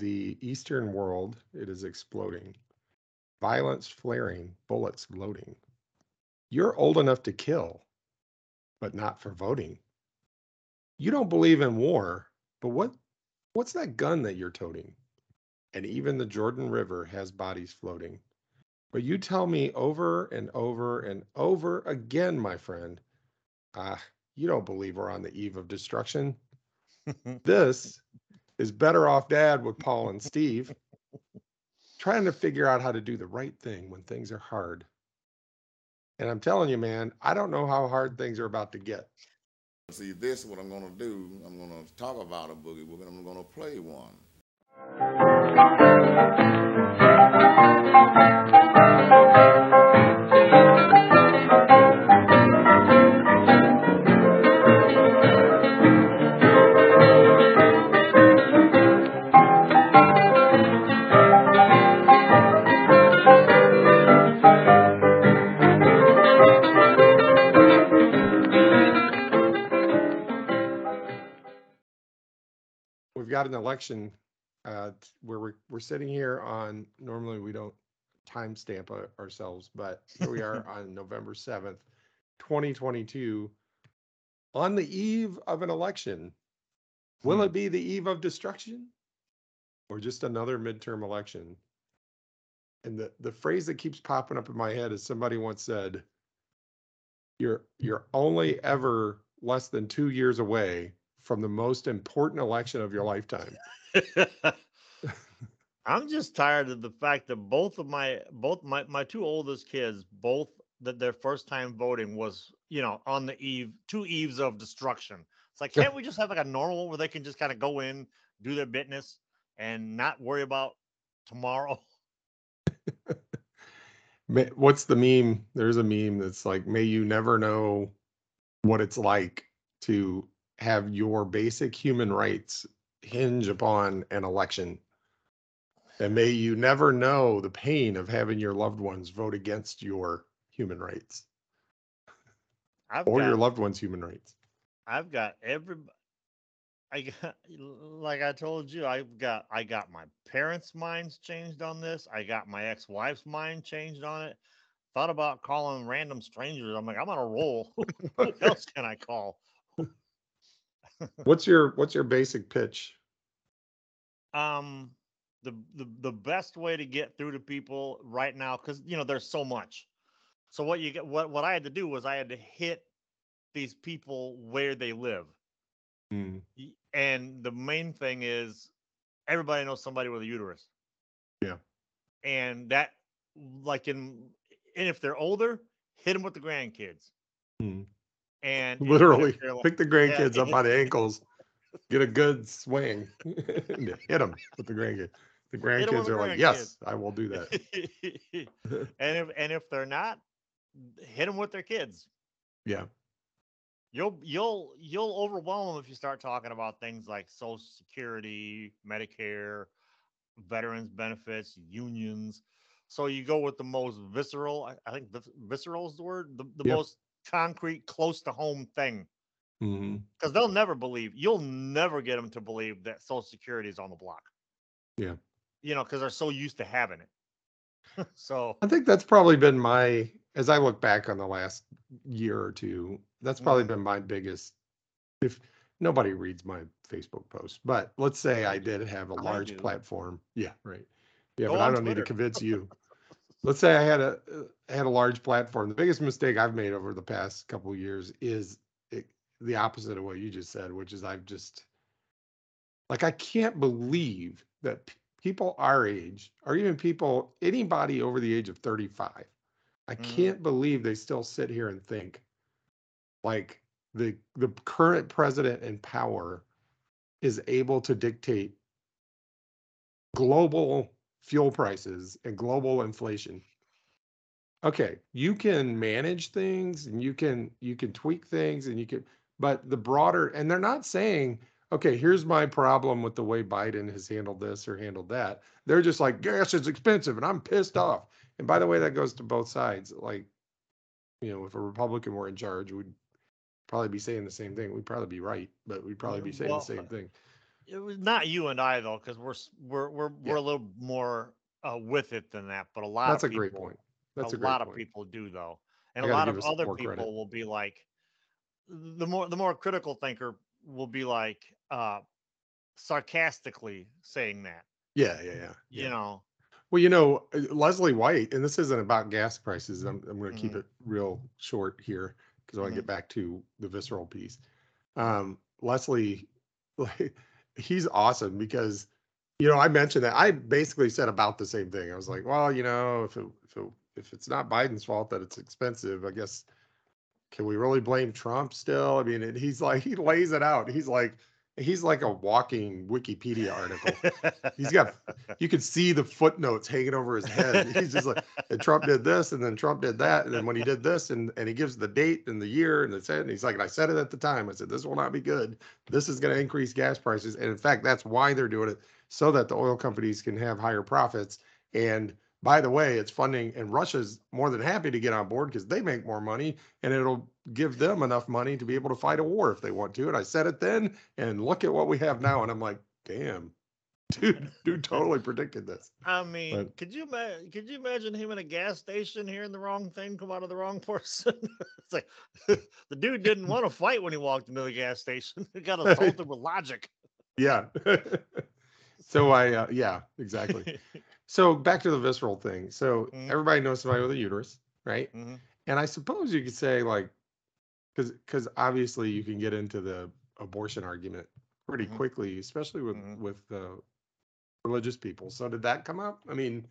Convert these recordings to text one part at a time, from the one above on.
the Eastern world, it is exploding. Violence flaring, bullets loading. You're old enough to kill, but not for voting. You don't believe in war, but what what's that gun that you're toting? And even the Jordan River has bodies floating. But you tell me over and over and over again, my friend, ah, you don't believe we're on the eve of destruction. this is better off dad with Paul and Steve, trying to figure out how to do the right thing when things are hard. And I'm telling you, man, I don't know how hard things are about to get. See, this what I'm going to do. I'm going to talk about a boogie woogie. I'm going to play one. Got an election uh, where we're, we're sitting here on, normally we don't timestamp uh, ourselves, but here we are on November 7th, 2022, on the eve of an election. Will Hmm. it be the eve of destruction or just another midterm election? And the, the phrase that keeps popping up in my head is somebody once said, you're, you're only ever less than two years away from the most important election of your lifetime. I'm just tired of the fact that both of my both my my two oldest kids both that their first time voting was you know on the eve two eves of destruction. It's like can't we just have like a normal where they can just kind of go in do their business and not worry about tomorrow? What's the meme? There's a meme that's like, may you never know what it's like to have your basic human rights hinge upon an election. And may you never know the pain of having your loved ones vote against your human rights I've or your loved ones' human rights. I've got every I got like I told you, I've got I got my parents' minds changed on this. I got my ex-wife's mind changed on it. Thought about calling random strangers. I'm like, I'm on a roll. Who else can I call? What's your what's your basic pitch? Um, the the the best way to get through to people right now, because you know there's so much. So what you get, what what I had to do was I had to hit these people where they live. Mm, And the main thing is everybody knows somebody with a uterus. Yeah. And that, like in, and if they're older, hit them with the grandkids. mm. And and- and if Literally, pick the grandkids up by the ankles, get a good swing, hit them with the grandkids. The grandkids are like, grandkids. yes, I will do that. and if and if they're not, hit them with their kids. Yeah. You'll you'll you'll overwhelm them if you start talking about things like Social Security, Medicare, veterans benefits, unions. So you go with the most visceral. I, think vis- visceral is the word. The, the Yeah. most concrete, close to home thing. Because they'll never believe. You'll never get them to believe that Social Security is on the block. Yeah. You know, because they're so used to having it. so I think that's probably been my, as I look back on the last year or two, that's probably Mhm. been my biggest. If nobody reads my Facebook post, but let's say I did have a large platform. Yeah, right. Yeah, Go but I don't need to convince you. Let's say I had a uh, had a large platform. The biggest mistake I've made over the past couple of years is it, the opposite of what you just said, which is I've just like I can't believe that p- people our age, or even people anybody over the age of 35, I Mhm. can't believe they still sit here and think like the the current president in power is able to dictate global fuel prices and global inflation. Okay you can manage things and you can you can tweak things and you can but the broader and they're not saying okay here's my problem with the way biden has handled this or handled that. They're just like gas is expensive and i'm pissed mm. off. And by the way that goes to both sides like you know if a republican were in charge we'd probably be saying the same thing. We'd probably be right but we'd probably be saying well, the same thing it was not you and I though, because we're we're we're Yeah. we're a little more uh, with it than that. But a lot That's of a great people- point. That's a, a, lot point. of people do though, and a lot of other people credit. will be like, the more the more critical thinker will be like uh sarcastically saying that. Yeah, yeah, yeah. You yeah. know, Well, you know, uh, Leslie White, and this isn't about gas prices. I'm, I'm going to keep Mhm. it real short here because I want to get back to the visceral piece. Um, Leslie, like, he's awesome because, you know, I mentioned that I basically said about the same thing. I was like, well, you know, if it, if it, if it's not Biden's fault that it's expensive, I guess, can we really blame Trump still? I mean, and he's like, he lays it out. He's like, he's like a walking Wikipedia article He's got- you can see the footnotes hanging over his head. He's just like, and Trump did this, and then Trump did that, and then when he did this, and and he gives the date and the year and said, and he's like, and I said it at the time. I said this will not be good. This is going to increase gas prices, and in fact, that's why they're doing it so that the oil companies can have higher profits. And by the way, it's funding, and Russia's more than happy to get on board because they make more money, and it'll give them enough money to be able to fight a war if they want to. And I said it then, and look at what we have now, and I'm like, damn. Dude, dude totally predicted this. I mean, But- could you ma- could you imagine him in a gas station hearing the wrong thing come out of the wrong person? it's like the dude didn't want to fight when he walked into the gas station. He got assaulted with logic. Yeah. so I, uh, yeah, exactly. So back to the visceral thing. So Mhm. everybody knows somebody with a uterus, right? Mhm. And I suppose you could say like, because because obviously you can get into the abortion argument pretty Mhm. quickly, especially with Mhm. with uh, religious people. So did that come up? I mean,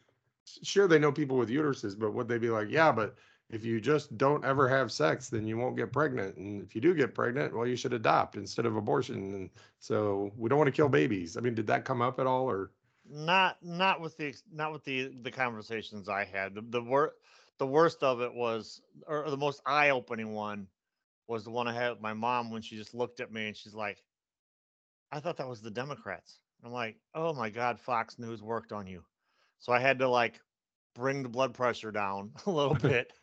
sure they know people with uteruses, but would they be like, yeah, but if you just don't ever have sex, then you won't get pregnant, and if you do get pregnant, well, you should adopt instead of abortion, and so we don't want to kill babies. I mean, did that come up at all, or not not with the not with the the conversations I had. The the wor- the worst of it was, or the most eye opening one, was the one I had with my mom when she just looked at me and she's like, "I thought that was the Democrats." I'm like, "Oh my God, Fox News worked on you." So I had to like bring the blood pressure down a little bit.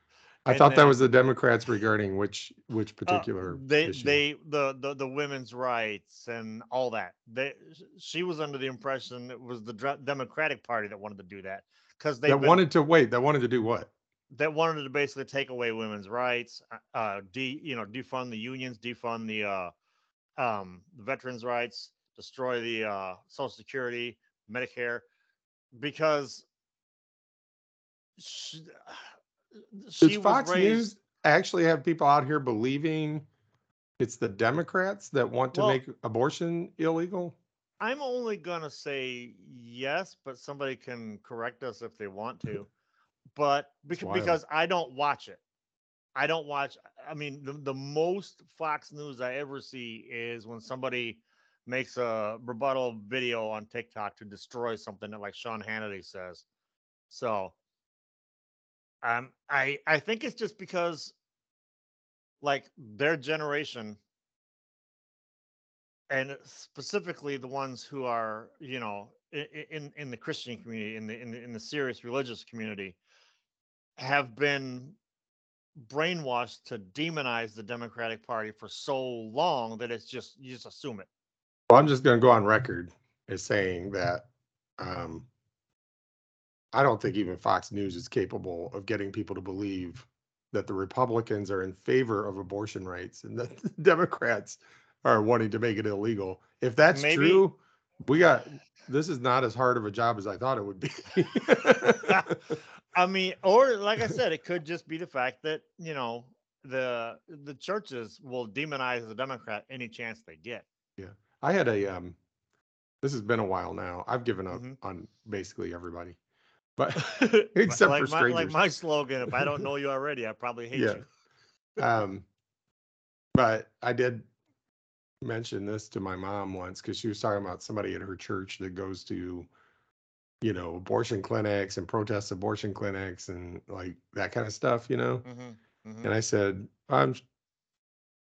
I And thought that was the Democrats regarding which which Uh, particular they issue. they the, the the women's rights and all that they she was under the impression it was the democratic party that wanted to do that because they that wanted to wait. That wanted to do what? That wanted to basically take away women's rights uh, uh de you know defund the unions defund the uh um veterans rights destroy the uh social security medicare because she, she Does Fox raised, News actually have people out here believing it's the Democrats that want to Well- make abortion illegal? I'm only gonna say yes, but somebody can correct us if they want to. But because, because I don't watch it. I don't watch I mean the, the most Fox News I ever see is when somebody makes a rebuttal video on TikTok to destroy something that like Sean Hannity says. So um I I think it's just because like their generation and specifically the ones who are you know i- i- in in the christian community in the in the, in the serious religious community have been brainwashed to demonize the democratic party for so long that it's just you just assume it Well, I'm just going to go on record as saying that um, I don't think even Fox News is capable of getting people to believe that the Republicans are in favor of abortion rights and that the Democrats are wanting to make it illegal. If that's Maybe- true, we got this is not as hard of a job as I thought it would be. i mean or like i said it could just be the fact that you know the the churches will demonize the democrat any chance they get Yeah, I had a um this has been a while now. I've given up Mhm. on basically everybody. But Except like for my, like strangers. my slogan if i don't know you already i probably hate Yeah. you um but I did mention this to my mom once because she was talking about somebody at her church that goes to you know abortion clinics and protests abortion clinics and like that kind of stuff, you know. Mhm, mhm. And I said, I'm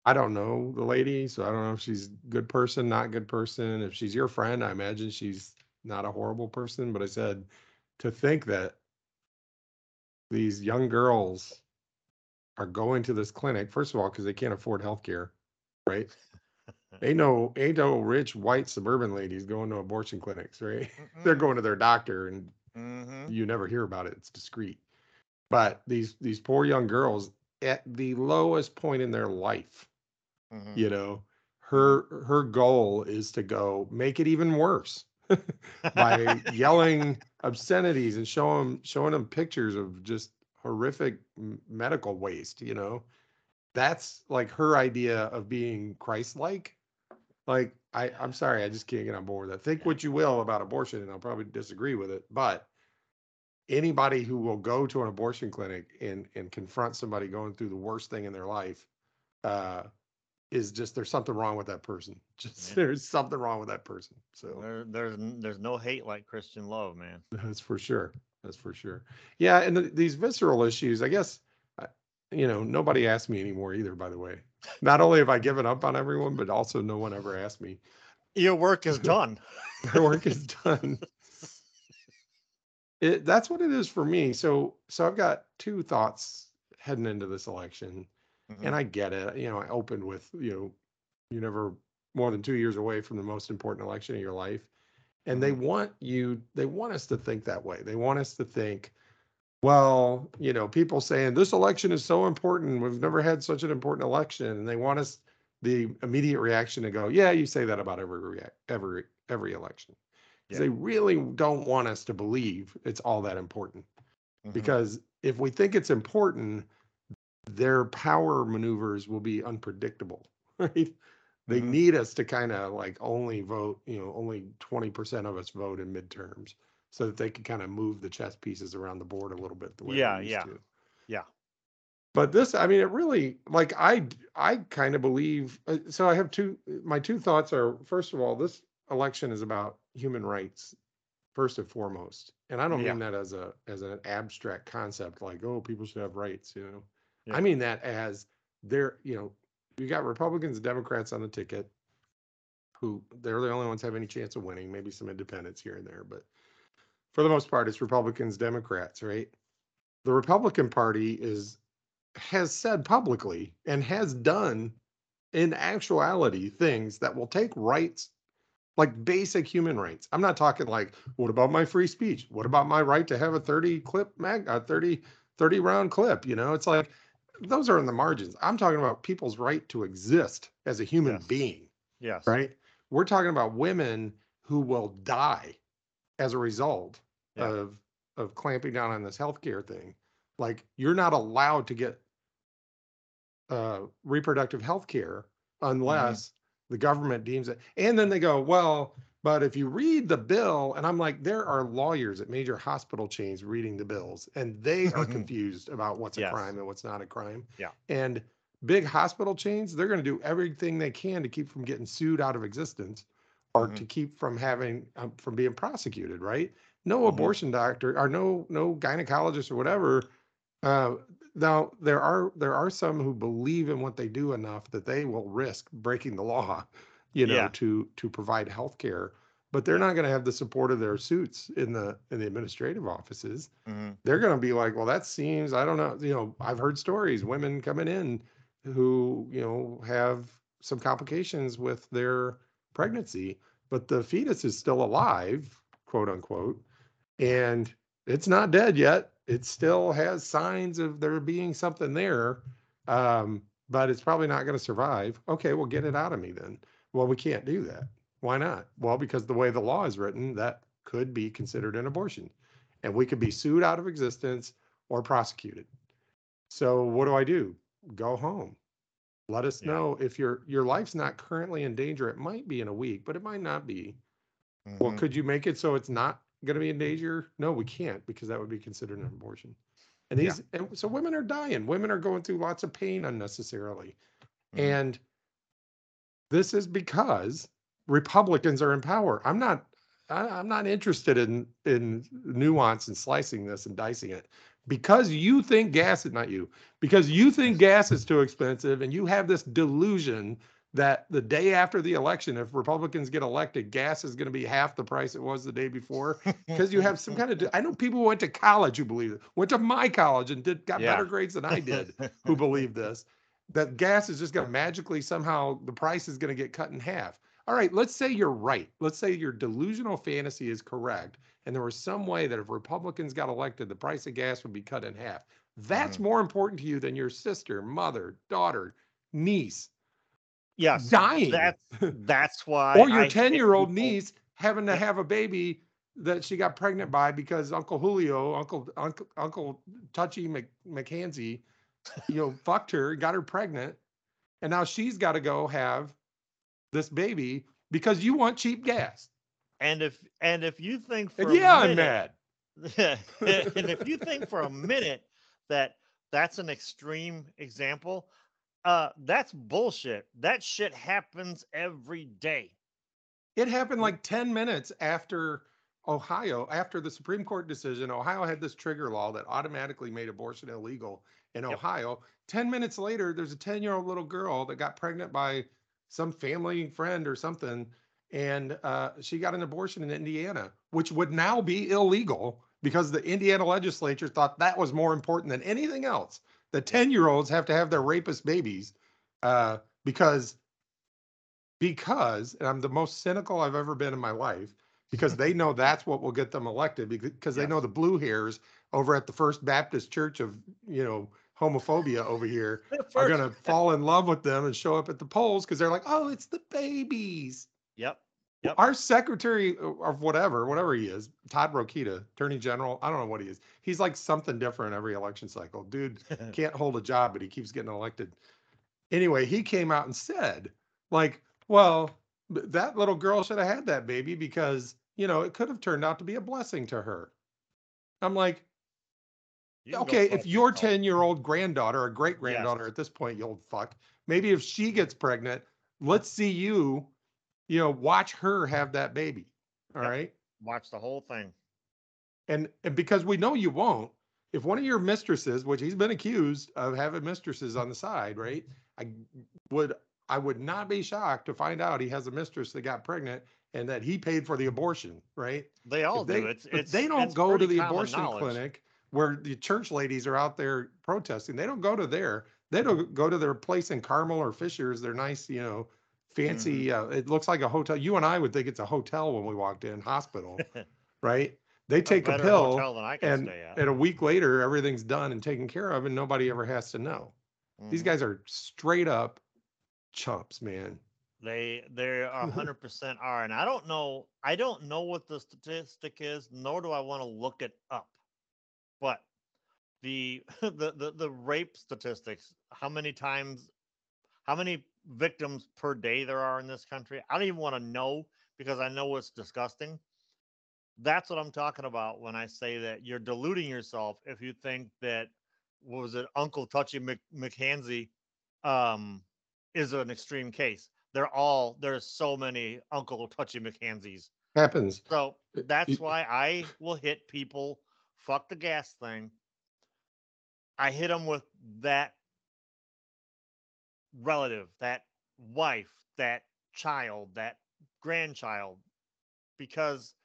I don't know the lady, so I don't know if she's good person, not good person. If she's your friend, I imagine she's not a horrible person. But I said, to think that these young girls are going to this clinic, first of all, because they can't afford health care, right? Ain't no ain't no rich white suburban ladies going to abortion clinics, right? They're going to their doctor and Mm-hmm. you never hear about it. It's discreet. But these these poor young girls at the lowest point in their life, Mm-hmm. you know, her her goal is to go make it even worse by yelling obscenities and showing them showing them pictures of just horrific medical waste, you know. That's like her idea of being Christ-like. Like I I'm sorry, I just can't get on board with that. Think what you will about abortion and I'll probably disagree with it, but anybody who will go to an abortion clinic and and confront somebody going through the worst thing in their life uh is just there's something wrong with that person. Just Yeah. there's something wrong with that person. So There, there's there's no hate like Christian love, man. that's for sure. That's for sure. Yeah, and the, these visceral issues, I guess, you know, nobody asked me anymore either. By the way, not only have I given up on everyone, but also no one ever asked me. Your work is done. My work is done. It that's what it is for me. So so I've got two thoughts heading into this election, Mhm. and I get it. You know, I opened with you know, you're never more than two years away from the most important election of your life, and they want you. They want us to think that way. They want us to think. Well, you know, people saying this election is so important. We've never had such an important election, and they want us the immediate reaction to go, yeah, you say that about every react every every election. Yeah. They really don't want us to believe it's all that important. Mhm. Because if we think it's important, their power maneuvers will be unpredictable, right? They Mhm. need us to kind of like only vote, you know, only 20% of us vote in midterms so that they could kind of move the chess pieces around the board a little bit the way Yeah, used yeah. to. Yeah. But this, I mean, it really like i i kind of believe. uh, So I have two. My two thoughts are: first of all, this election is about human rights first and foremost, and I don't Yeah. mean that as a as an abstract concept like oh people should have rights. You know, Yeah. I mean that as they're you know you got Republicans, and Democrats on the ticket, who they're the only ones have any chance of winning. Maybe some independents here and there, but for the most part, it's Republicans, Democrats, right? The Republican Party is has said publicly and has done in actuality things that will take rights like basic human rights. I'm not talking like what about my free speech? What about my right to have a 30 clip mag a 30 30 round clip, you know? It's like those are in the margins. I'm talking about people's right to exist as a human Yes. being Yes. right? We're talking about women who will die as a result Yeah. of of clamping down on this healthcare thing. Like you're not allowed to get uh, reproductive health care unless the government deems it. And then they go, well, but if you read the bill, and I'm like, there are lawyers at major hospital chains reading the bills, and they are confused about what's a crime and what's not a crime. Yeah. And big hospital chains, they're going to do everything they can to keep from getting sued out of existence or Mhm. to keep from having um, from being prosecuted, right? No Mhm. abortion doctor or no no gynecologist or whatever. Uh, now there are there are some who believe in what they do enough that they will risk breaking the law, you know, Yeah. to to provide health care. But they're not going to have the support of their suits in the in the administrative offices Mhm. they're going to be like, well, that seems, I don't know, you know, I've heard stories, women coming in who, you know, have some complications with their pregnancy, but the fetus is still alive, quote unquote, and it's not dead yet. It still has signs of there being something there, um, but it's probably not going to survive. Okay, well, get it out of me then. Well, we can't do that. Why not? Well, because the way the law is written, that could be considered an abortion and we could be sued out of existence or prosecuted. So what do I do? Go home. Let us Yeah. know if your your life's not currently in danger. It might be in a week, but it might not be. Well, Mhm. could you make it so it's not going to be in danger? No, we can't because that would be considered an abortion. And Yeah. these and so women are dying. Women are going through lots of pain unnecessarily. Mhm. And this is because Republicans are in power. I'm not I, I'm not interested in in nuance and slicing this and dicing it. Because you think gas is not you, because you think gas is too expensive and you have this delusion that the day after the election, if Republicans get elected, gas is going to be half the price it was the day before. Because you have some kind of, I know people who went to college who believe it, went to my college and did got Yeah. better grades than I did who believe this. that gas is just going to magically somehow the price is going to get cut in half. All right, let's say you're right. Let's say your delusional fantasy is correct, and there was some way that if Republicans got elected, the price of gas would be cut in half. That's mm-hmm. more important to you than your sister, mother, daughter, niece Yes. dying, That's that's why. or your 10 year old people- niece having to have a baby that she got pregnant by because Uncle Julio, Uncle Uncle Uncle Touchy Mc, McKenzie, you know, fucked her, got her pregnant, and now she's got to go have this baby because you want cheap gas. And if and if you think for yeah, I'm minute- mad. and if you think for a minute that that's an extreme example, uh, that's bullshit. That shit happens every day. It happened like 10 minutes after Ohio, after the Supreme Court decision. Ohio had this trigger law that automatically made abortion illegal in Yep. Ohio. 10 minutes later, there's a 10 year old little girl that got pregnant by some family friend or something. And uh, she got an abortion in Indiana, which would now be illegal because the Indiana legislature thought that was more important than anything else. The 10 year olds have to have their rapist babies uh, because because and I'm the most cynical I've ever been in my life because they know that's what will get them elected because they know the blue hairs over at the First Baptist Church of you know homophobia over here are going to fall in love with them and show up at the polls because they're like oh it's the babies Yep. Yep. Our secretary of whatever, whatever he is, Todd Rokita, attorney general, I don't know what he is. He's like something different every election cycle. Dude can't hold a job, but he keeps getting elected. Anyway, he came out and said, like, well, that little girl should have had that baby because, you know, it could have turned out to be a blessing to her. I'm like, You okay, if your 10 year old granddaughter or great granddaughter at this point, you old fuck, maybe if she gets pregnant, let's see you, you know, watch her have that baby. All right. Yep. watch the whole thing. And, and because we know you won't, if one of your mistresses, which he's been accused of having mistresses on the side, right? I would, I would not be shocked to find out he has a mistress that got pregnant and that he paid for the abortion, right? They all If they, do. It's it's they don't it's go to the abortion knowledge. clinic where the church ladies are out there protesting. They don't go to there. They don't go to their place in Carmel or Fishers. They're nice, you know, fancy. Mm-hmm. Uh, it looks like a hotel. You and I would think it's a hotel when we walked in, hospital, right? They take a better pill, hotel than I can and stay at. and a week later, everything's done and taken care of, and nobody ever has to know. These Mhm. guys are straight up chumps, man. They they a hundred percent are, and I don't know. I don't know what the statistic is, nor do I want to look it up. But the the the, the rape statistics, how many times, how many victims per day there are in this country? I don't even want to know because I know it's disgusting. That's what I'm talking about when I say that you're deluding yourself if you think that what was it Uncle Touchy Mc, McKenzie um, is an extreme case. They're all there's so many Uncle Touchy McKenzies. Happens. So that's why I will hit people. Fuck the gas thing. I hit them with that relative, that wife, that child, that grandchild, because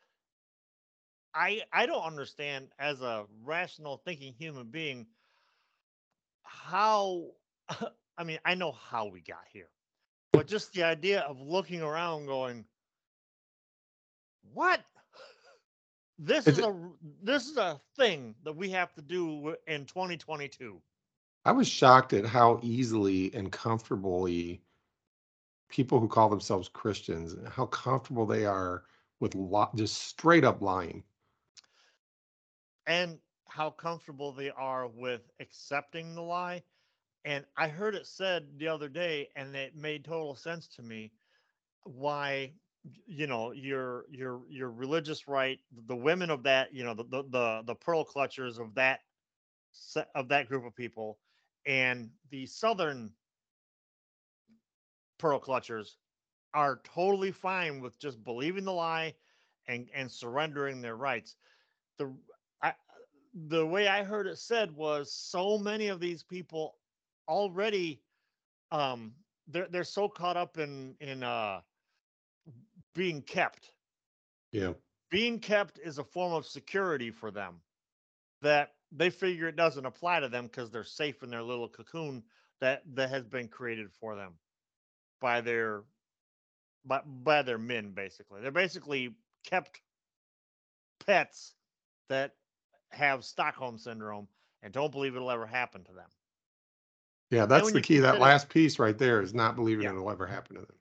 I I don't understand as a rational thinking human being how I mean I know how we got here, but just the idea of looking around going, what? This Is is a this is a thing that we have to do in 2022. I was shocked at how easily and comfortably people who call themselves Christians, how comfortable they are with lo- just straight up lying. and how comfortable they are with accepting the lie. And I heard it said the other day, and it made total sense to me why you know your your your religious right the women of that you know the the the, the pearl clutchers of that of that group of people and the southern pearl clutchers are totally fine with just believing the lie and and surrendering their rights the I, the way I heard it said was so many of these people already um they're they're so caught up in in uh being kept. Yeah. Being kept is a form of security for them that they figure it doesn't apply to them because they're safe in their little cocoon that that has been created for them by their by, by their men basically. They're basically kept pets that have Stockholm syndrome and don't believe it'll ever happen to them. Yeah, that's the key. That last piece right there is not believing Yeah. it'll ever happen to them.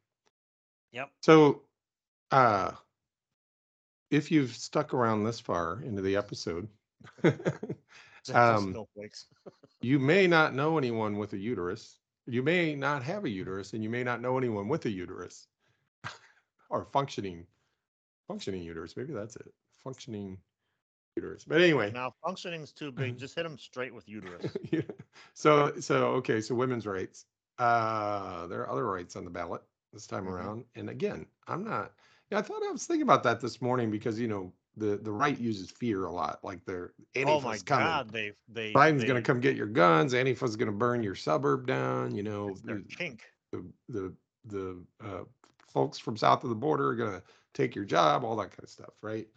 Yep. So, uh, if you've stuck around this far into the episode, Um, snowflakes. you may not know anyone with a uterus. You may not have a uterus, and you may not know anyone with a uterus or functioning, functioning uterus. Maybe that's it. Functioning uterus. But anyway, Now functioning's too big. Just hit them straight with uterus. Yeah. So, so, okay, so women's rights. Uh, there are other rights on the ballot this time Mhm. around. And again, I'm not, yeah, I thought I was thinking about that this morning because, you know, the, the right uses fear a lot, like they're, oh my coming. God, they they Biden's they, gonna come get your guns. Antifa's gonna burn your suburb down, you know, their the, kink. the, the, the, uh, folks from south of the border are gonna take your job, all that kind of stuff, right?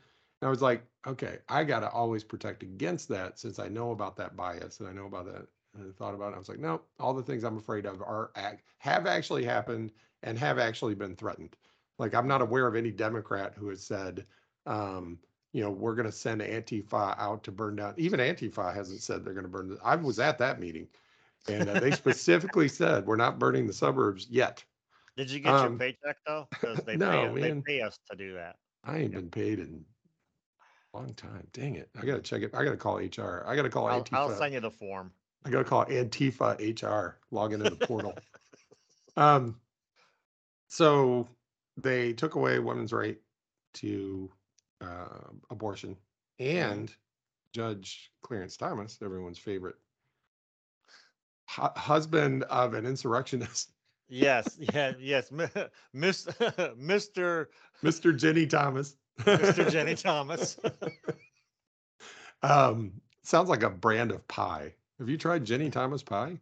And I was like, okay, I gotta always protect against that since I know about that bias and I know about that. And I thought about it. I was like, no, all the things I'm afraid of are act have actually happened and have actually been threatened. Like I'm not aware of any Democrat who has said, um, you know, we're gonna send Antifa out to burn down. Even Antifa hasn't said they're gonna burn. The, I was at that meeting, and uh, they specifically said we're not burning the suburbs yet. Did you get um, your paycheck though? Because they no, pay man. they pay us to do that. I ain't Yep. been paid in a long time. Dang it. I gotta check it. I gotta call HR. I gotta call I'll, I'll send you the form. I gotta call Antifa HR, log into the portal. Um, so they took away women's right to uh, abortion and Judge Clarence Thomas, everyone's favorite hu- husband of an insurrectionist, Yes, yeah, yes, mi- Miss, Mr. Mr. Jenny Thomas. Mr. Jenny Thomas. um, sounds like a brand of pie. Have you tried Jenny Thomas pie?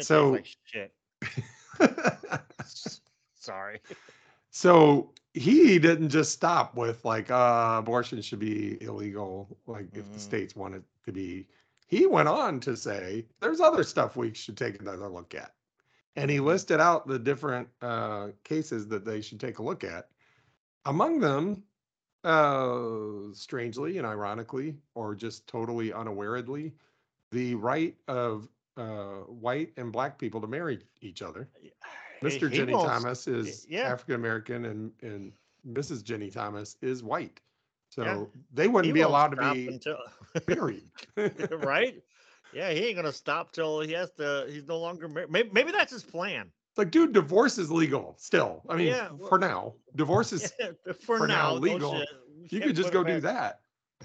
So- like shit. Sorry. so he didn't just stop with like uh abortion should be illegal like if the Mhm. states want it to be. He went on to say there's other stuff we should take another look at. And he listed out the different uh cases that they should take a look at. Among them uh strangely and ironically or just totally unawarely, the right of uh white and black people to marry each other Mr. Jenny won't- Thomas is yeah. African American and and Mrs. Jenny Thomas is white. So Yeah. they wouldn't be allowed to be until married. right. Yeah, he ain't gonna stop till he has to. He's no longer married. Maybe, maybe that's his plan. like, dude, divorce is legal still. I mean, Yeah, for now, divorce is for, for now now, legal. We you could just go do that.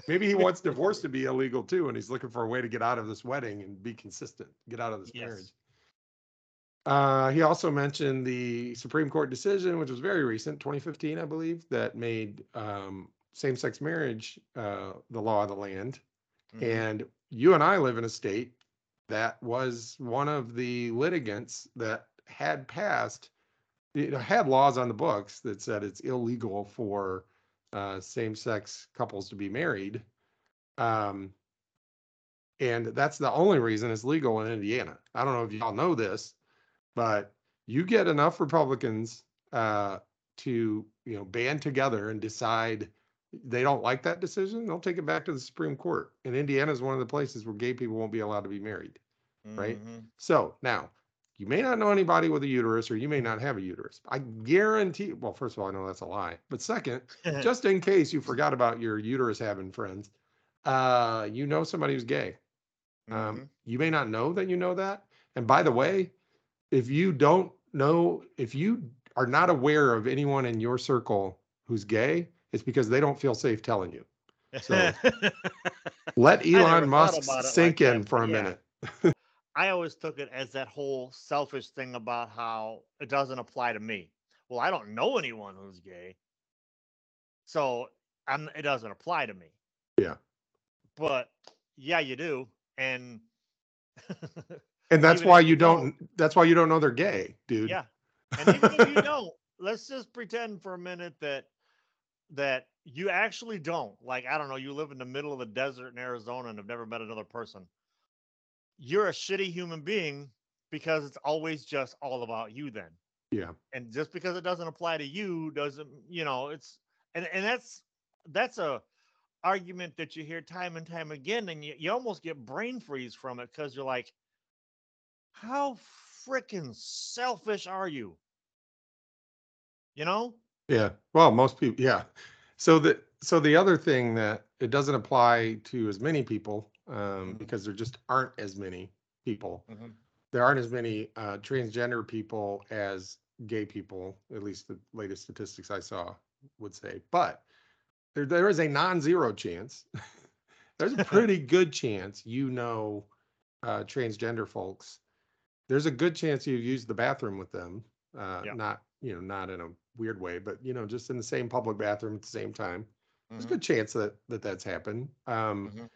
Maybe he wants divorce to be illegal too, and he's looking for a way to get out of this wedding and be consistent, get out of this Yes. marriage. Uh, he also mentioned the Supreme Court decision, which was very recent, 2015, I believe, that made um, same-sex marriage uh, the law of the land. Mhm. And you and I live in a state that was one of the litigants that had passed, you know, had laws on the books that said it's illegal for uh, same-sex couples to be married. Um, and that's the only reason it's legal in Indiana. I don't know if y'all know this, but you get enough Republicans uh, to, you know, band together and decide they don't like that decision, they'll take it back to the Supreme Court. And Indiana is one of the places where gay people won't be allowed to be married. right? Mhm. So now you may not know anybody with a uterus or you may not have a uterus. I guarantee, well, first of all, I know that's a lie. But second, just in case you forgot about your uterus having friends, uh, you know somebody who's gay. Um, Mhm. You may not know that you know that. And by the way, if you don't know, if you are not aware of anyone in your circle who's gay, it's because they don't feel safe telling you. So, Let Elon Musk sink like in that, for a yeah. minute. I always took it as that whole selfish thing about how it doesn't apply to me. Well, I don't know anyone who's gay, so I'm, it doesn't apply to me. Yeah. But yeah, you do, and And that's even why you you don't, that's why you don't know they're gay, dude. yeah, and even if you don't, let's just pretend for a minute that that you actually don't. Like I don't know, you live in the middle of the desert in Arizona and have never met another person. You're a shitty human being because it's always just all about you then. Yeah. And just because it doesn't apply to you doesn't, you know, it's and and that's that's a argument that you hear time and time again and you, you almost get brain freeze from it because you're like how freaking selfish are you you know Yeah. Well, most people, yeah. So the so the other thing that it doesn't apply to as many people um, Mhm. because there just aren't as many people. Mhm. There aren't as many uh, transgender people as gay people. At least the latest statistics I saw would say. But there there is a non-zero chance. There's a pretty good chance you know uh, transgender folks. There's a good chance you've used the bathroom with them. Uh, Yeah. Not you know not in a weird way, but you know just in the same public bathroom at the same time. There's a Mhm. good chance that that that's happened. Um, Mhm.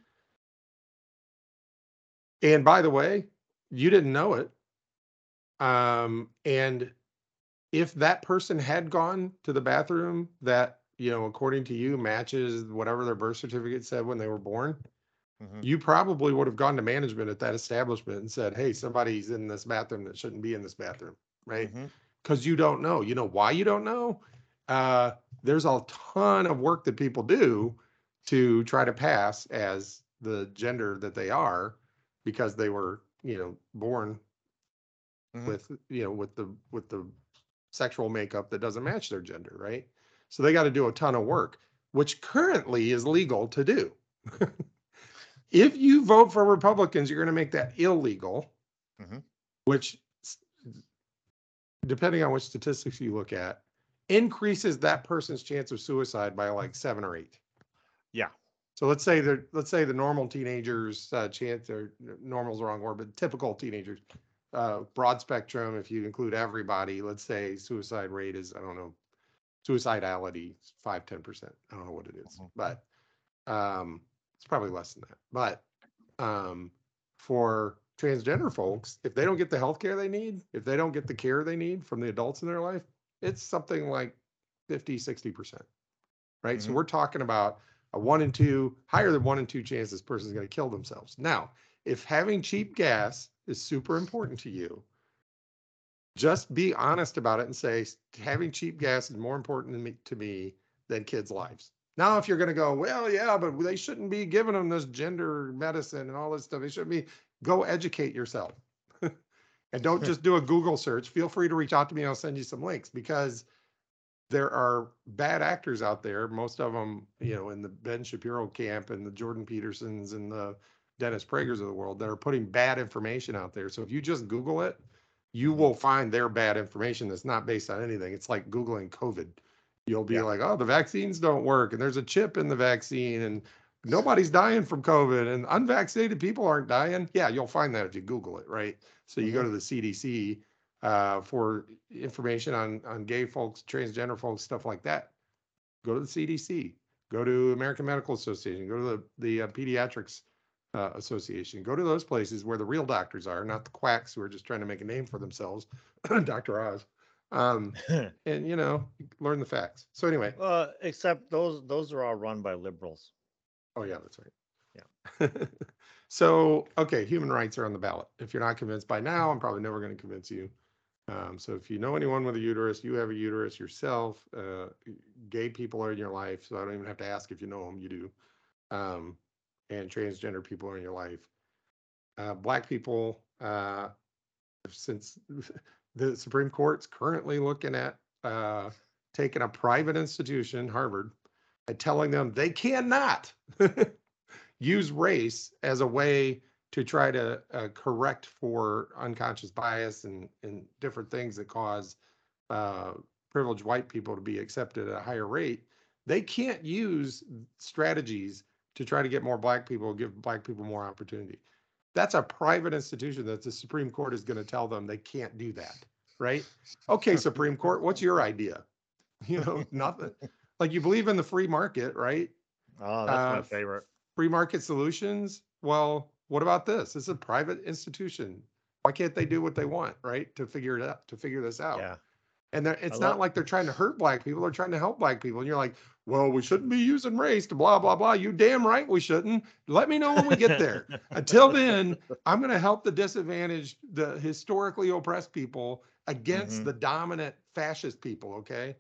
And by the way, you didn't know it. Um, and if that person had gone to the bathroom that, you know, according to you matches whatever their birth certificate said when they were born, Mhm. you probably would have gone to management at that establishment and said, Hey, somebody's in this bathroom that shouldn't be in this bathroom, right? Because you don't know. You know why you don't know? Uh, there's a ton of work that people do to try to pass as the gender that they are because they were, you know, born Mhm. with, you know, with the with the sexual makeup that doesn't match their gender, right? So they got to do a ton of work, which currently is legal to do. if you vote for Republicans, you're going to make that illegal, Mhm. which, depending on which statistics you look at, increases that person's chance of suicide by like seven or eight. Yeah. So let's say the let's say the normal teenagers uh, chance or normal's the wrong word, but typical teenagers, uh, broad spectrum. If you include everybody, let's say suicide rate is I don't know, suicidality five ten percent. I don't know what it is, Mhm. but um, it's probably less than that. But um, for transgender folks, if they don't get the health care they need, if they don't get the care they need from the adults in their life, it's something like 50, 60%. Right. So Mhm. we're talking about a one in two, higher than one in two chance this person's going to kill themselves. Now, if having cheap gas is super important to you, just be honest about it and say having cheap gas is more important to me, to me than kids' lives. Now, if you're going to go, well, yeah, but they shouldn't be giving them this gender medicine and all this stuff. They shouldn't be. Go educate yourself, and don't just do a Google search. Feel free to reach out to me. I'll send you some links because there are bad actors out there. Most of them, you know, in the Ben Shapiro camp and the Jordan Petersons and the Dennis Pragers of the world that are putting bad information out there. So if you just Google it, you mm-hmm. will find their bad information that's not based on anything. It's like Googling COVID. You'll be Yeah. like, oh, the vaccines don't work and there's a chip in the vaccine and nobody's dying from COVID and unvaccinated people aren't dying. Yeah, you'll find that if you Google it, right? So you go to the CDC uh, for information on, on gay folks, transgender folks, stuff like that. Go to the CDC, go to American Medical Association, go to the, the uh, Pediatrics uh, Association, go to those places where the real doctors are, not the quacks who are just trying to make a name for themselves, Dr. Oz. Um, and, you know, learn the facts. So anyway, uh, except those those are all run by liberals. Oh, yeah, that's right. Yeah. so, okay, human rights are on the ballot. If you're not convinced by now, I'm probably never going to convince you. Um, so, if you know anyone with a uterus, you have a uterus yourself. Uh, gay people are in your life, so I don't even have to ask if you know them. You do. Um, and transgender people are in your life. Uh, black people, uh, since the Supreme Court's currently looking at uh, taking a private institution, Harvard, and telling them they cannot use race as a way to try to uh, correct for unconscious bias and, and different things that cause uh, privileged white people to be accepted at a higher rate. They can't use strategies to try to get more black people, give black people more opportunity. That's a private institution that the Supreme Court is going to tell them they can't do that, right? Okay, Supreme Court, what's your idea? You know, nothing. Like you believe in the free market, right? Oh, that's my Uh, favorite. Free market solutions. Well, what about this? It's a private institution. Why can't they do what they want, right? To figure it out, to figure this out. Yeah. And it's not like they're trying to hurt black people. They're trying to help black people. And you're like, well, we shouldn't be using race to blah, blah, blah. You damn right we shouldn't. Let me know when we get there. Until then, I'm going to help the disadvantaged, the historically oppressed people against Mhm. the dominant fascist people. Okay.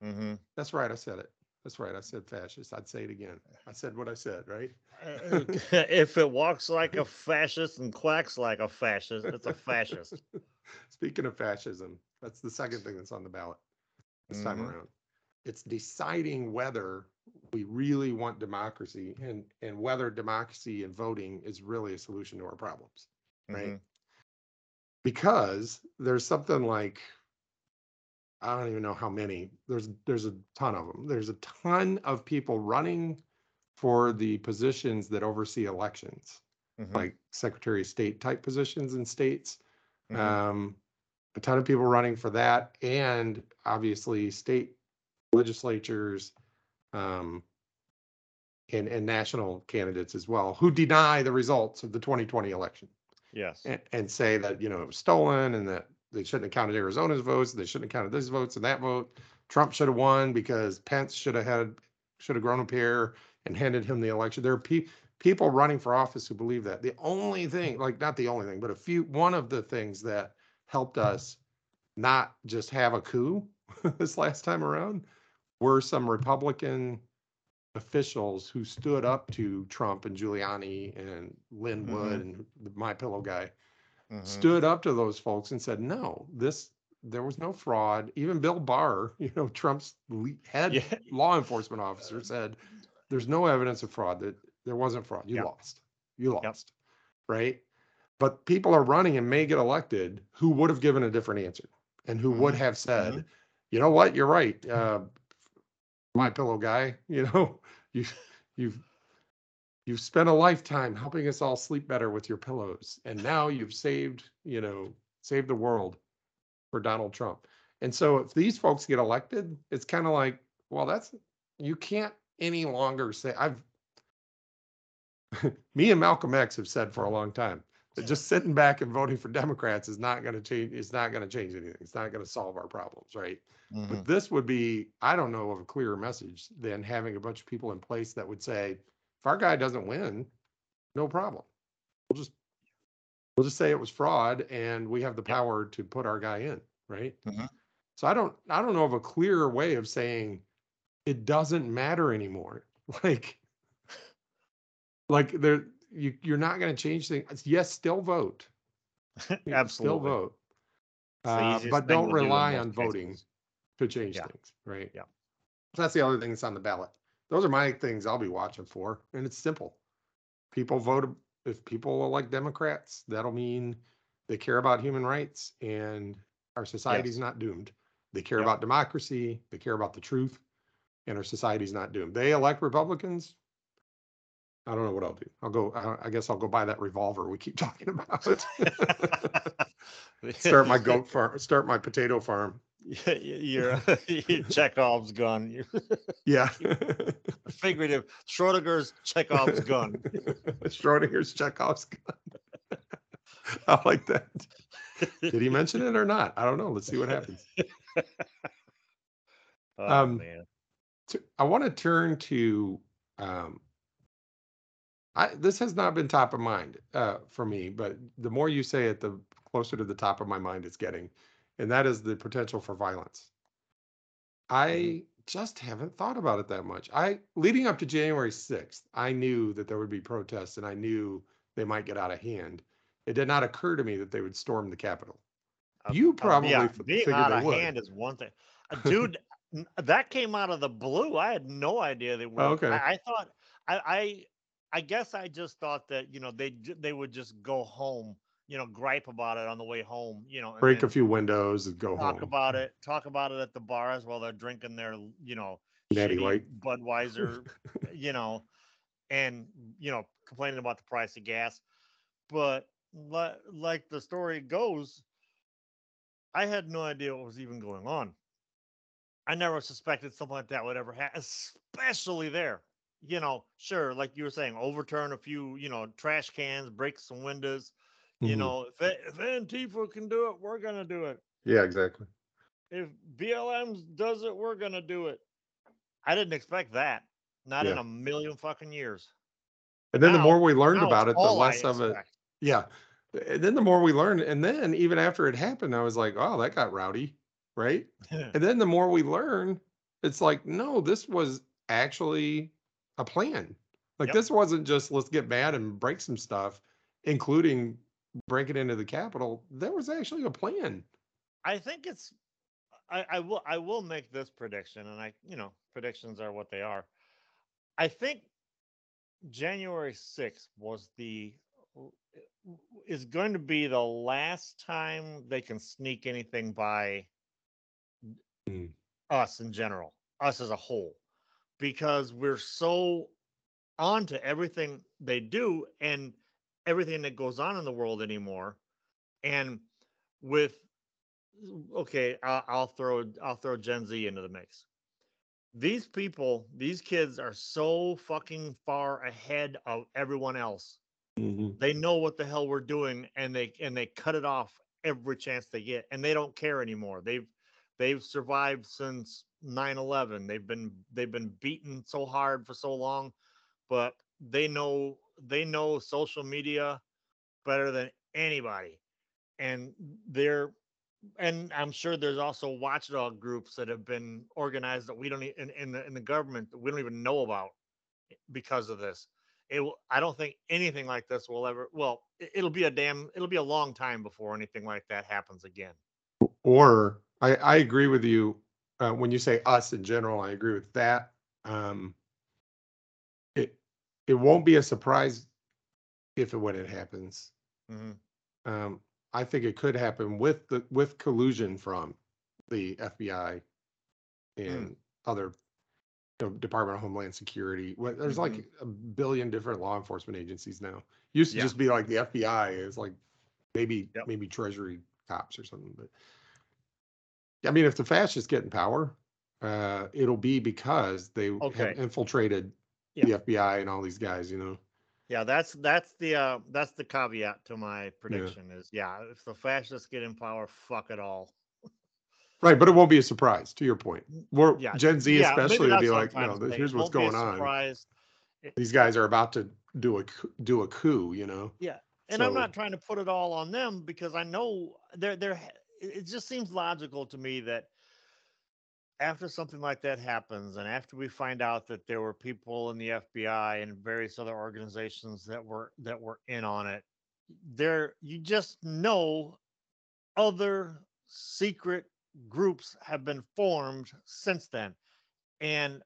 hmm That's right. I said it. That's right. I said fascist. I'd say it again. I said what I said, right? if it walks like a fascist and quacks like a fascist, it's a fascist. Speaking of fascism, that's the second thing that's on the ballot this time Mhm. around. It's deciding whether we really want democracy and, and whether democracy and voting is really a solution to our problems. Right. Mhm. Because there's something like, I don't even know how many, there's, there's a ton of them. There's a ton of people running for the positions that oversee elections, Mhm. like Secretary of State type positions in states. Mhm. Um, a ton of people running for that and obviously state legislatures, um, and, and national candidates as well, who deny the results of the twenty twenty election yes. and, and say that, you know, it was stolen and that they shouldn't have counted Arizona's votes, they shouldn't have counted this votes and that vote. Trump should have won because Pence should have had, should have grown up here and handed him the election. There are pe- people running for office who believe that. The only thing, like not the only thing, but a few, one of the things that helped us not just have a coup this last time around were some Republican officials who stood up to Trump and Giuliani and Lin. Wood and the My Pillow guy Mhm. stood up to those folks and said, no, this, there was no fraud. Even Bill Barr, you know, Trump's head Yeah. law enforcement officer said, there's no evidence of fraud, that there wasn't fraud. You Yep. lost. You Yep. lost. Right? But people are running and may get elected who would have given a different answer and who would Mhm. have said, Mhm. you know what, you're right. Uh, my pillow guy, you know, you, you've, you've spent a lifetime helping us all sleep better with your pillows. And now you've saved, you know, saved the world for Donald Trump. And so if these folks get elected, it's kind of like, well, that's, you can't any longer say, I've, me and Malcolm X have said for a long time that just sitting back and voting for Democrats is not going to change, it's not going to change anything. It's not going to solve our problems, right? Mhm. But this would be, I don't know of a clearer message than having a bunch of people in place that would say, if our guy doesn't win, no problem. We'll just, we'll just say it was fraud and we have the power to put our guy in, right? Mhm. So I don't, I don't know of a clearer way of saying it doesn't matter anymore. Like, like there, you, you're not gonna change things. Yes, still vote. Can Still vote. Uh, but don't to do rely on voting cases. to change Yeah. things, right? Yeah. So that's the other thing that's on the ballot. Those are my things I'll be watching for, and it's simple. People vote, if people elect Democrats, that'll mean they care about human rights and our society's Yes. not doomed. They care Yep. about democracy, they care about the truth, and our society's not doomed. They elect Republicans. I don't know what I'll do. I'll go, I, I guess I'll go buy that revolver we keep talking about. Start my goat farm, start my potato farm. Your, your Chekhov's gun, Yeah. figurative Schrodinger's Chekhov's gun. Schrodinger's Chekhov's gun. I like that. Did he mention it or not? I don't know. Let's see what happens. Oh, Um, man. I want to turn to, um, I, this has not been top of mind, uh, for me, but the more you say it, the closer to the top of my mind it's getting. And that is the potential for violence. I just haven't thought about it that much. I, leading up to January 6th, I knew that there would be protests and I knew they might get out of hand. It did not occur to me that they would storm the Capitol. Uh, you uh, probably yeah, f- being figured out of would. hand is one thing. Uh, Dude, that came out of the blue. I had no idea they were. Oh, okay. I, I thought I, I guess I just thought that you know they they would just go home, you know, gripe about it on the way home, you know, Break a few windows and go home. talk home. about it, talk about it at the bars while they're drinking their, you know, Natty Light. Budweiser, you know, and you know, complaining about the price of gas. But li- like the story goes, I had no idea what was even going on. I never suspected something like that would ever happen, especially there. You know, sure, like you were saying, overturn a few, you know, trash cans, break some windows. You Mhm. know, if, if Antifa can do it, we're gonna do it. Yeah, exactly. if BLM does it, we're gonna do it. I didn't expect that. Not in a million fucking years. And then the more we learned about it, the less of it. Yeah. And then the more we learned, and then even after it happened, I was like, oh, that got rowdy. Right. And then the more we learn, it's like, no, this was actually a plan. Like Yep. this wasn't just let's get mad and break some stuff, including breaking into the Capitol. There was actually a plan. I think it's I, I will I will make this prediction and I you know predictions are what they are. I think January 6th was the is going to be the last time they can sneak anything by Mm. us in general, us as a whole, because we're so on to everything they do and everything that goes on in the world anymore. And with okay, I'll, I'll throw I'll throw Gen Z into the mix. These people, these kids are so fucking far ahead of everyone else. Mm-hmm. They know what the hell we're doing and they and they cut it off every chance they get and they don't care anymore. They've they've survived since 9/11. They've been they've been beaten so hard for so long, but they know they know social media better than anybody. And they're and I'm sure there's also watchdog groups that have been organized that we don't in, in the in the government that we don't even know about because of this. It will, I don't think anything like this will ever well it- it'll be a damn it'll be a long time before anything like that happens again. Or I, I agree with you uh, when you say us in general. I agree with that. Um, it it won't be a surprise if and when it happens. Mhm. Um, I think it could happen with the with collusion from the FBI and other you know, Department of Homeland Security. Well, there's like a billion different law enforcement agencies now. Used to Yeah. just be like the FBI is like maybe Yep. maybe Treasury cops or something. But I mean, if the fascists get in power, uh, it'll be because they Okay. have infiltrated Yeah. the FBI and all these guys. You know. Yeah, that's that's the uh that's the caveat to my prediction is yeah, if the fascists get in power, fuck it all. Right, but it won't be a surprise. To your point, we're Yeah, Gen Z yeah, especially will be like, no, to this- say. here's what's won't be a going on. These guys are about to do a coup- do a coup. You know. Yeah, and I'm not trying to put it all on them because I know they're they're it just seems logical to me that after something like that happens and after we find out that there were people in the FBI and various other organizations that were that were in on it there you just know other secret groups have been formed since then. And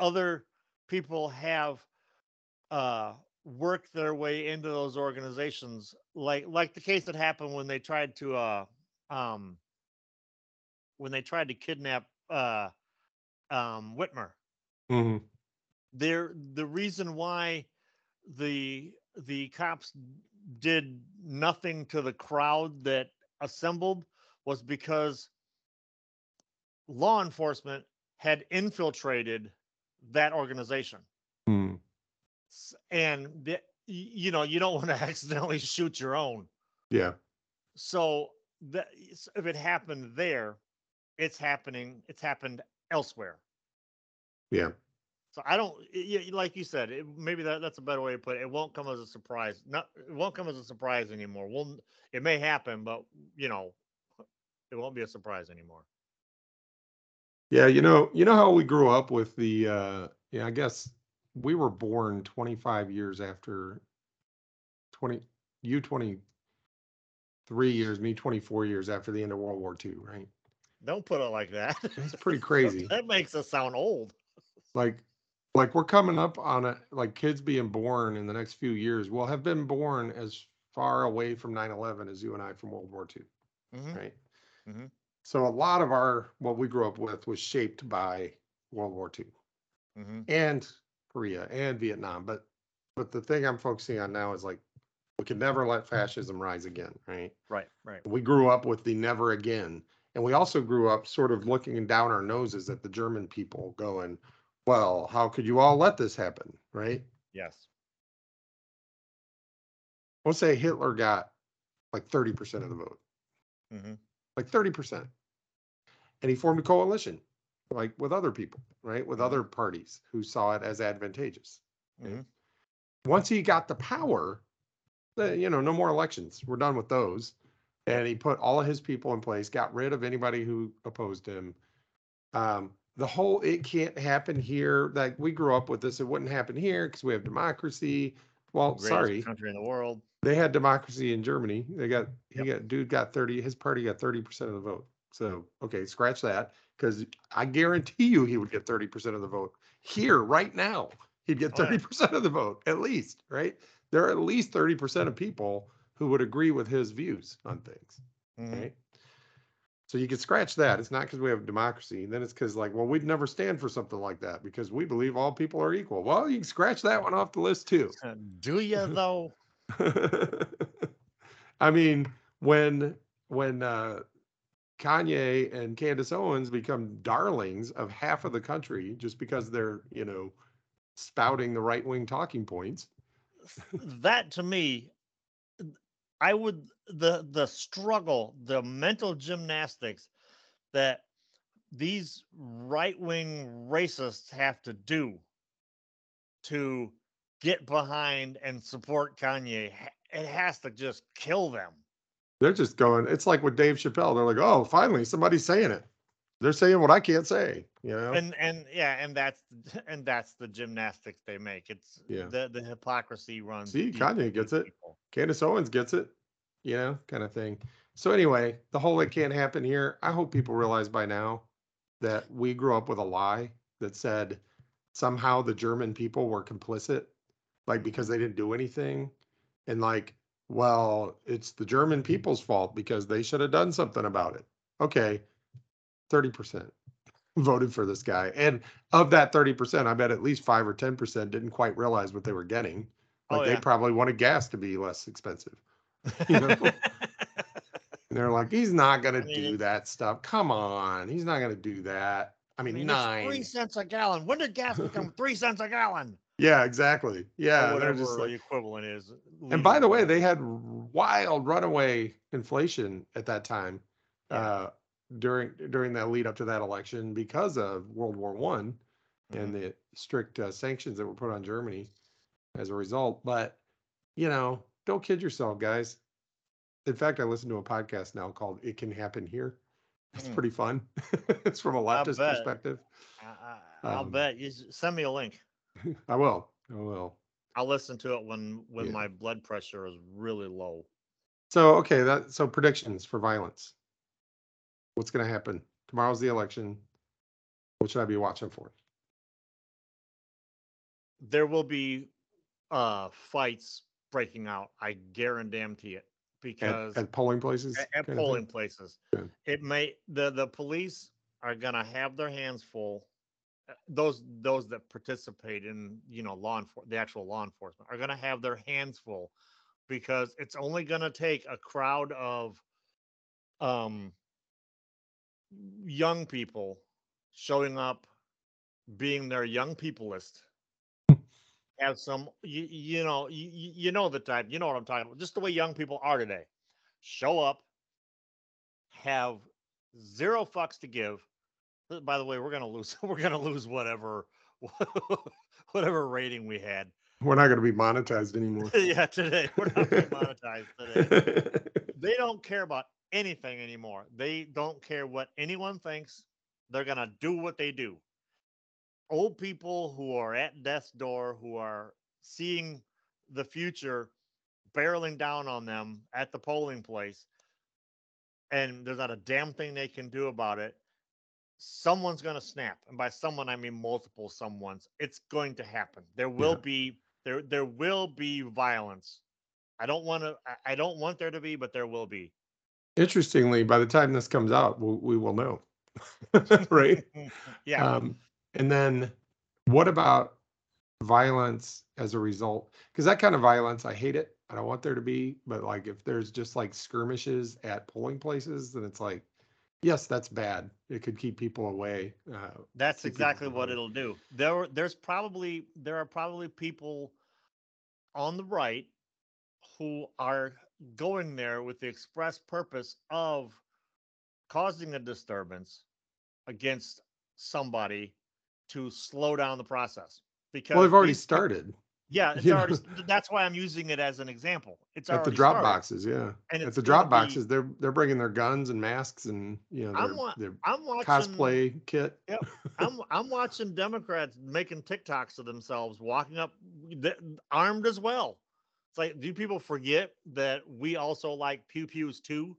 other people have uh worked their way into those organizations like like the case that happened when they tried to uh um when they tried to kidnap uh um Whitmer Mhm. there the reason why the the cops did nothing to the crowd that assembled was because law enforcement had infiltrated that organization Mm. And the, you know you don't want to accidentally shoot your own Yeah. so that if it happened there it's happening it's happened elsewhere Yeah. so i don't like you said it, maybe that, that's a better way to put it it won't come as a surprise not it won't come as a surprise anymore we'll it may happen but you know it won't be a surprise anymore Yeah. You know. You know how we grew up with the. uh Yeah. I guess we were born 25 years after. 20. You 23 years. Me 24 years after the end of World War II. Right. don't put it like that It's pretty crazy. that makes us sound old like like we're coming up on it like kids being born in the next few years will have been born as far away from 9-11 as you and i from world war ii Mhm. right Mhm. so a lot of our what we grew up with was shaped by world war ii Mhm. and korea and vietnam but but the thing i'm focusing on now is like we could never let fascism rise again right? Right right. We grew up with the never again and we also grew up sort of looking down our noses at the german people going well how could you all let this happen? Right? Yes. We'll say hitler got like 30% of the vote. Hmm like 30% and he formed a coalition, like with other people, right? With Mhm. other parties who saw it as advantageous. Mhm. Once he got the power, you know, no more elections. We're done with those. And he put all of his people in place, got rid of anybody who opposed him. Um, the whole it can't happen here. Like we grew up with this, it wouldn't happen here because we have democracy. Well, sorry, country in the world. they had democracy in Germany. They got he got dude got 30, his party got 30% of the vote. So okay, scratch that. Because I guarantee you he would get 30% of the vote. Here, right now, he'd get Oh, 30% of the vote, at least, right? There are at least 30% of people who would agree with his views on things. Mhm. Right. So you can scratch that. It's not because we have democracy. And Then it's because like, well, we'd never stand for something like that because we believe all people are equal. Well, you can scratch that one off the list too. Uh, Do you though? I mean, when when uh, Kanye and Candace Owens become darlings of half of the country just because they're you know spouting the right wing talking points. That to me i would the the struggle the mental gymnastics that these right-wing racists have to do to get behind and support kanye it has to just kill them They're just going. It's like with Dave Chappelle. They're like, oh, finally somebody's saying it. They're saying what I can't say. You know. and and yeah and that's and that's the gymnastics they make it's Yeah. the the hypocrisy runs See, Kanye gets it. people. Candace Owens gets it, you know, kind of thing. So anyway, the whole it can't happen here. I hope people realize by now that we grew up with a lie that said somehow the German people were complicit, like mm-hmm. because they didn't do anything, and like, well, it's the German people's fault because they should have done something about it. Okay, thirty percent voted for this guy, and of that thirty percent, I bet at least five or ten percent didn't quite realize what they were getting. Like Oh, they probably wanted gas to be less expensive. You know? And they're like, he's not gonna do that stuff. Come on, he's not gonna do that. I I mean, mean, nine. three cents a gallon. When did gas become three cents a gallon? Yeah, exactly. Yeah, or they're whatever just the like. equivalent is. And by the way, they had wild runaway inflation at that time, Yeah. uh, during during that lead up to that election because of World War One and Mhm. the strict uh, sanctions that were put on Germany as a result. But you know, don't kid yourself, guys. In fact, I listen to a podcast now called "It Can Happen Here." It's Mm. pretty fun. it's from a leftist bet. perspective. I, I, I'll um, bet you send me a link. I will. I will. I'll listen to it when when Yeah. my blood pressure is really low. So okay, that so predictions for violence. What's going to happen tomorrow's the election? What should I be watching for? There will be uh fights breaking out. I guarantee it At, because at polling places. at, at polling places. Yeah. It may the the police are gonna have their hands full. uh, Those those that participate in you know law enforcement, the actual law enforcement are gonna have their hands full because it's only gonna take a crowd of um young people showing up being their young peopleist have some you, you know you, you know the type you know what i'm talking about just the way young people are today. Show up have zero fucks to give. Uh, by the way we're gonna lose we're gonna lose whatever whatever rating we had. We're not going to be monetized anymore. yeah today. We're not monetized today. They don't care about anything anymore. They don't care what anyone thinks. They're going to do what they do. Old people who are at death's door, who are seeing the future barreling down on them at the polling place, and there's not a damn thing they can do about it. Someone's going to snap. And by someone, I mean multiple someones. It's going to happen. There will Yeah. be there there will be violence. I don't want to I- I don't want there to be, but there will be. Interestingly, by the time this comes out, we'll, we will know. right. yeah. Um, and then what about violence as a result? Because that kind of violence, I hate it. I don't want there to be, but like if there's just like skirmishes at polling places, then it's like, yes, that's bad. It could keep people away. Uh, That's exactly what it'll do. There there's probably there are probably people on the right who are going there with the express purpose of causing a disturbance against somebody to slow down the process. Because Well, they've already started Yeah, it's you already. That's why I'm using it as an example. It's at the drop started. boxes. Yeah. and At the drop be- boxes, they're they're bringing their guns and masks and you know I'm their, wa- their I'm watching cosplay kit. I'm I'm watching Democrats making TikToks of themselves walking up armed as well. It's like, do people forget that we also like pew pews too?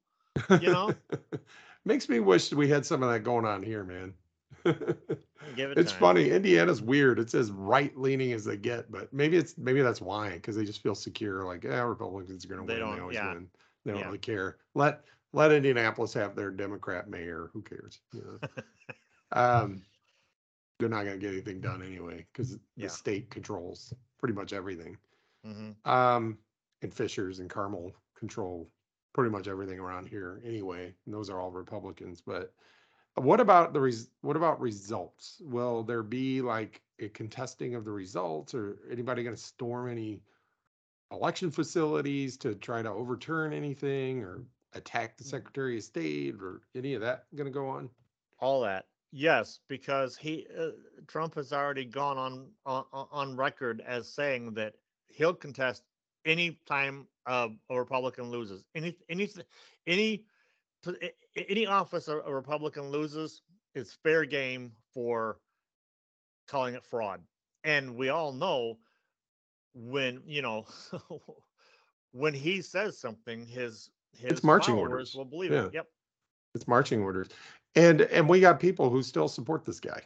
You know? Makes me wish we had some of that going on here, man. Give it it's time. funny. Indiana's weird. It's as right leaning as they get, but maybe it's maybe that's why because they just feel secure. Like, yeah, Republicans are going to win. don't- They always yeah. win. They don't Yeah. really care. Let let Indianapolis have their Democrat mayor. Who cares? You know? um, they're not going to get anything done anyway because Yeah. the state controls pretty much everything. Mhm. Um, and Fishers and Carmel control pretty much everything around here anyway. And those are all Republicans. But what about the res- what about results? Will there be like a contesting of the results, or anybody going to storm any election facilities to try to overturn anything, or attack the Secretary of State, or any of that going to go on? All that. Yes, because he uh, Trump has already gone on, on on record as saying that he'll contest any time uh, a Republican loses. Any any any p- a- a- any office a, a Republican loses is fair game for calling it fraud. And we all know when you know when he says something, his his marching orders. will believe Yeah. it. Yep. It's marching orders, and and we got people who still support this guy,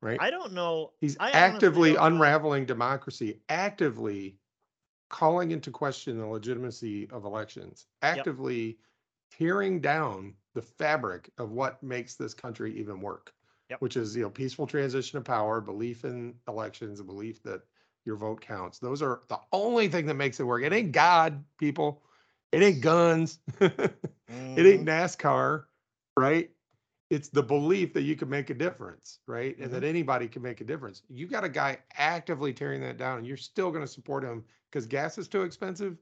right? I don't know. He's I actively know. unraveling democracy, actively calling into question the legitimacy of elections, actively tearing down the fabric of what makes this country even work. Yep. Which is, you know, peaceful transition of power, belief in elections, a belief that your vote counts. Those are the only thing that makes it work. It ain't God, people. It ain't guns. It ain't Mhm. NASCAR, right? It's the belief that you can make a difference, right? And Mm-hmm. that anybody can make a difference. You got a guy actively tearing that down, and you're still going to support him because gas is too expensive.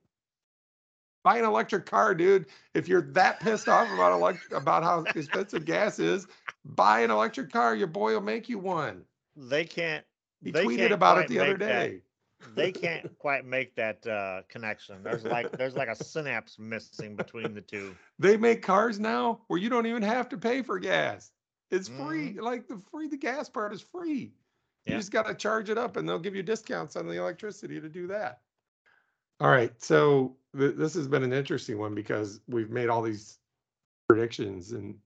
Buy an electric car, dude. If you're that pissed off about elect- about how expensive gas is, buy an electric car. Your boy will make you one. they can't He They tweeted can't about it the other make that. day. they can't quite make that uh connection there's like there's like a synapse missing between the two They make cars now where you don't even have to pay for gas. It's free. Mhm. Like the free, the gas part is free. You just got to charge it up and they'll give you discounts on the electricity to do that. All right. So th- this has been an interesting one because we've made all these predictions and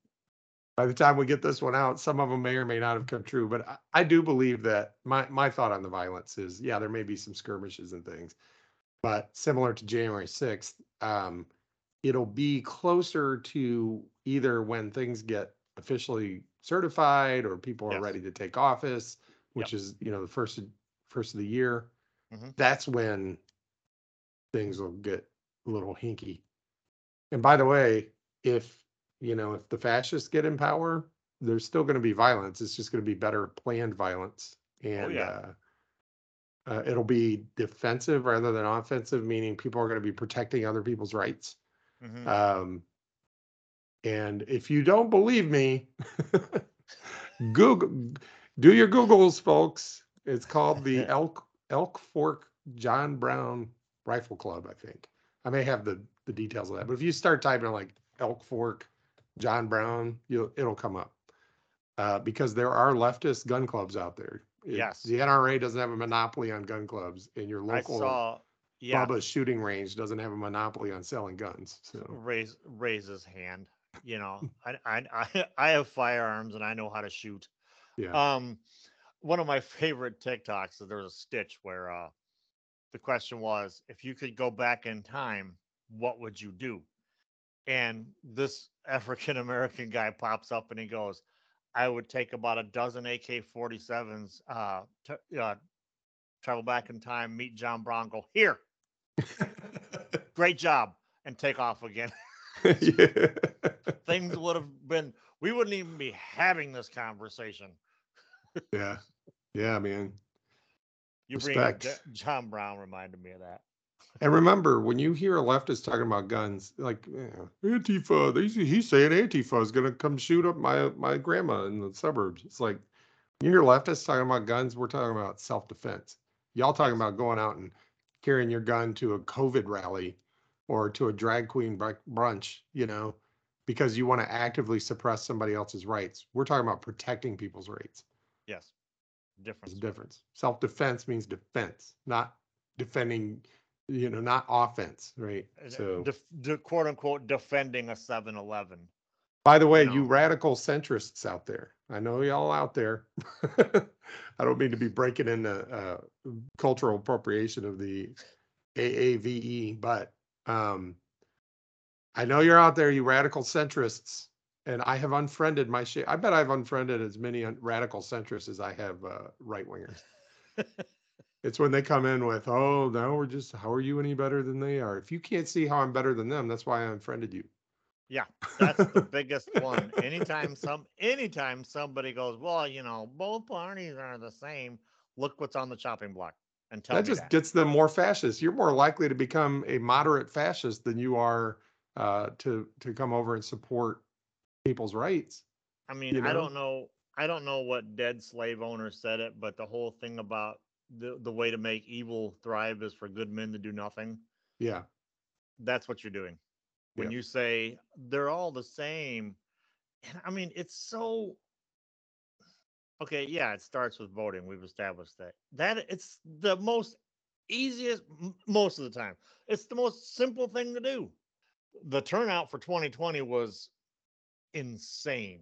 by the time we get this one out, some of them may or may not have come true. But I, I do believe that my, my thought on the violence is, yeah, there may be some skirmishes and things, but similar to January 6th, um, it'll be closer to either when things get officially certified or people are Yes. ready to take office, which is, you know, the first, first of the year. Mhm. That's when things will get a little hinky. And by the way, if, you know, if the fascists get in power, there's still going to be violence. It's just going to be better planned violence. And, yeah. uh, uh, it'll be defensive rather than offensive, meaning people are going to be protecting other people's rights. Mhm. Um, and if you don't believe me, Google, do your Googles, folks. It's called the Elk Elk Fork John Brown Rifle Club, I think. I may have the the details of that, but if you start typing like Elk Fork John Brown, you'll it'll come up. Uh, because there are leftist gun clubs out there. It- Yes. The NRA doesn't have a monopoly on gun clubs, and your i local saw yeah Bubba's shooting range doesn't have a monopoly on selling guns. So raise raise his hand you know I, I i i have firearms and i know how to shoot yeah. um one of my favorite tiktoks there was a stitch where uh the question was if you could go back in time what would you do and this african american guy pops up and he goes i would take about a dozen ak-47s uh, t- uh travel back in time meet john brown go here great job and take off again yeah. things would have been we wouldn't even be having this conversation Yeah. Yeah, man. You Respect. bring John Brown reminded me of that And remember, when you hear a leftist talking about guns, like yeah, Antifa, they, he's saying Antifa is going to come shoot up my my grandma in the suburbs. It's like you hear leftists talking about guns, we're talking about self defense. Y'all talking about going out and carrying your gun to a COVID rally or to a drag queen br- brunch, you know, because you want to actively suppress somebody else's rights. We're talking about protecting people's rights. Yes. There's Difference. a difference. Self defense means defense, not defending, you know, not offense, right? Uh, So, def- de- quote unquote defending a 7 Eleven. by the way, you radical centrists out there, I know y'all out there. I don't mean to be breaking into uh, cultural appropriation of the AAVE, but um, I know you're out there, you radical centrists, and I have unfriended my shit. I bet I've unfriended as many un- radical centrists as I have uh, right wingers. It's when they come in with, oh, no, we're just, how are you any better than they are? If you can't see how I'm better than them, that's why I unfriended you. Yeah, that's the biggest one. Anytime some anytime somebody goes, well, you know, both parties are the same. Look what's on the chopping block and tell That just that. gets them more fascist. You're more likely to become a moderate fascist than you are uh, to to come over and support people's rights. I mean, you I don't know. I don't know what dead slave owner said it, but the whole thing about the the way to make evil thrive is for good men to do nothing. Yeah, That's what you're doing. When Yeah. you say they're all the same, and I mean, it's so. Okay, yeah, it starts with voting. We've established that. That it's the most easiest m- most of the time. It's the most simple thing to do. The turnout for 2020 was insane.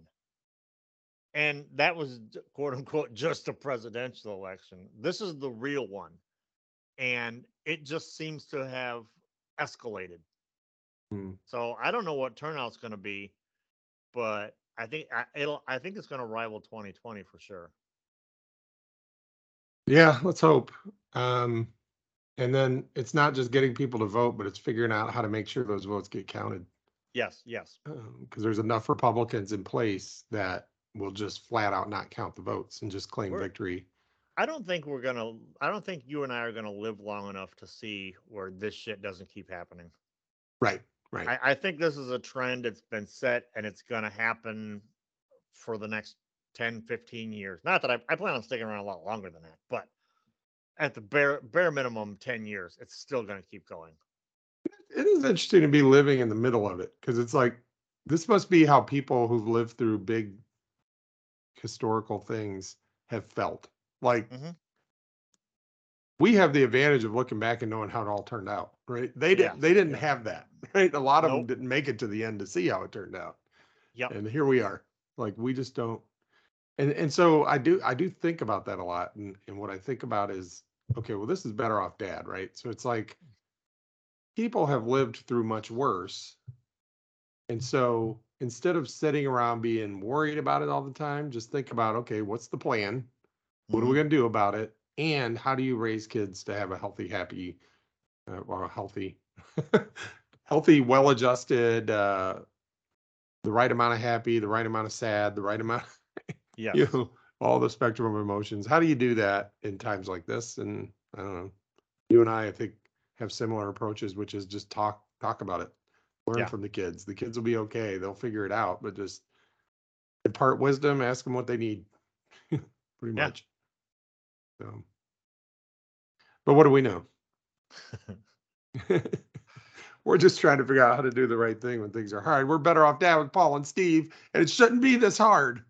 And that was quote unquote just a presidential election. This is the real one. And it just seems to have escalated. Hmm. So I don't know what turnout's going to be, but I think I, it'll. I think it's going to rival 2020 for sure. yeah. Let's hope. Um, and then it's not just getting people to vote, but it's figuring out how to make sure those votes get counted. Yes, yes. Because there's enough Republicans in place that will just flat out not count the votes and just claim We're- victory. I don't think we're gonna. I don't think you and I are gonna live long enough to see where this shit doesn't keep happening. Right. Right. I, I think this is a trend that's been set and it's gonna happen for the next 10, 15 years. Not that I, I plan on sticking around a lot longer than that, but at the bare bare minimum 10 years, it's still gonna keep going. It is interesting to be living in the middle of it because it's like this must be how people who've lived through big historical things have felt. Like Mhm. we have the advantage of looking back and knowing how it all turned out, right? They didn't. Yes, They didn't yeah. have that, right? A lot of them didn't make it to the end to see how it turned out, Yeah. and here we are. Like we just don't. And and so I do I do think about that a lot, and and what I think about is okay. Well, this is better off dad, right? So it's like people have lived through much worse. And so instead of sitting around being worried about it all the time, just think about okay, what's the plan? What are we going to do about it? And how do you raise kids to have a healthy, happy, uh, well, healthy, healthy, well adjusted, uh, the right amount of happy, the right amount of sad, the right amount, yeah, you know, all the spectrum of emotions. How do you do that in times like this? And I don't know. You and I, I think, have similar approaches, which is just talk talk about it, learn Yeah. from the kids. The kids will be okay. They'll figure it out, but just impart wisdom, ask them what they need, pretty Yeah. much. So, but what do we know? We're just trying to figure out how to do the right thing when things are hard. We're better off down with Paul and Steve, and it shouldn't be this hard.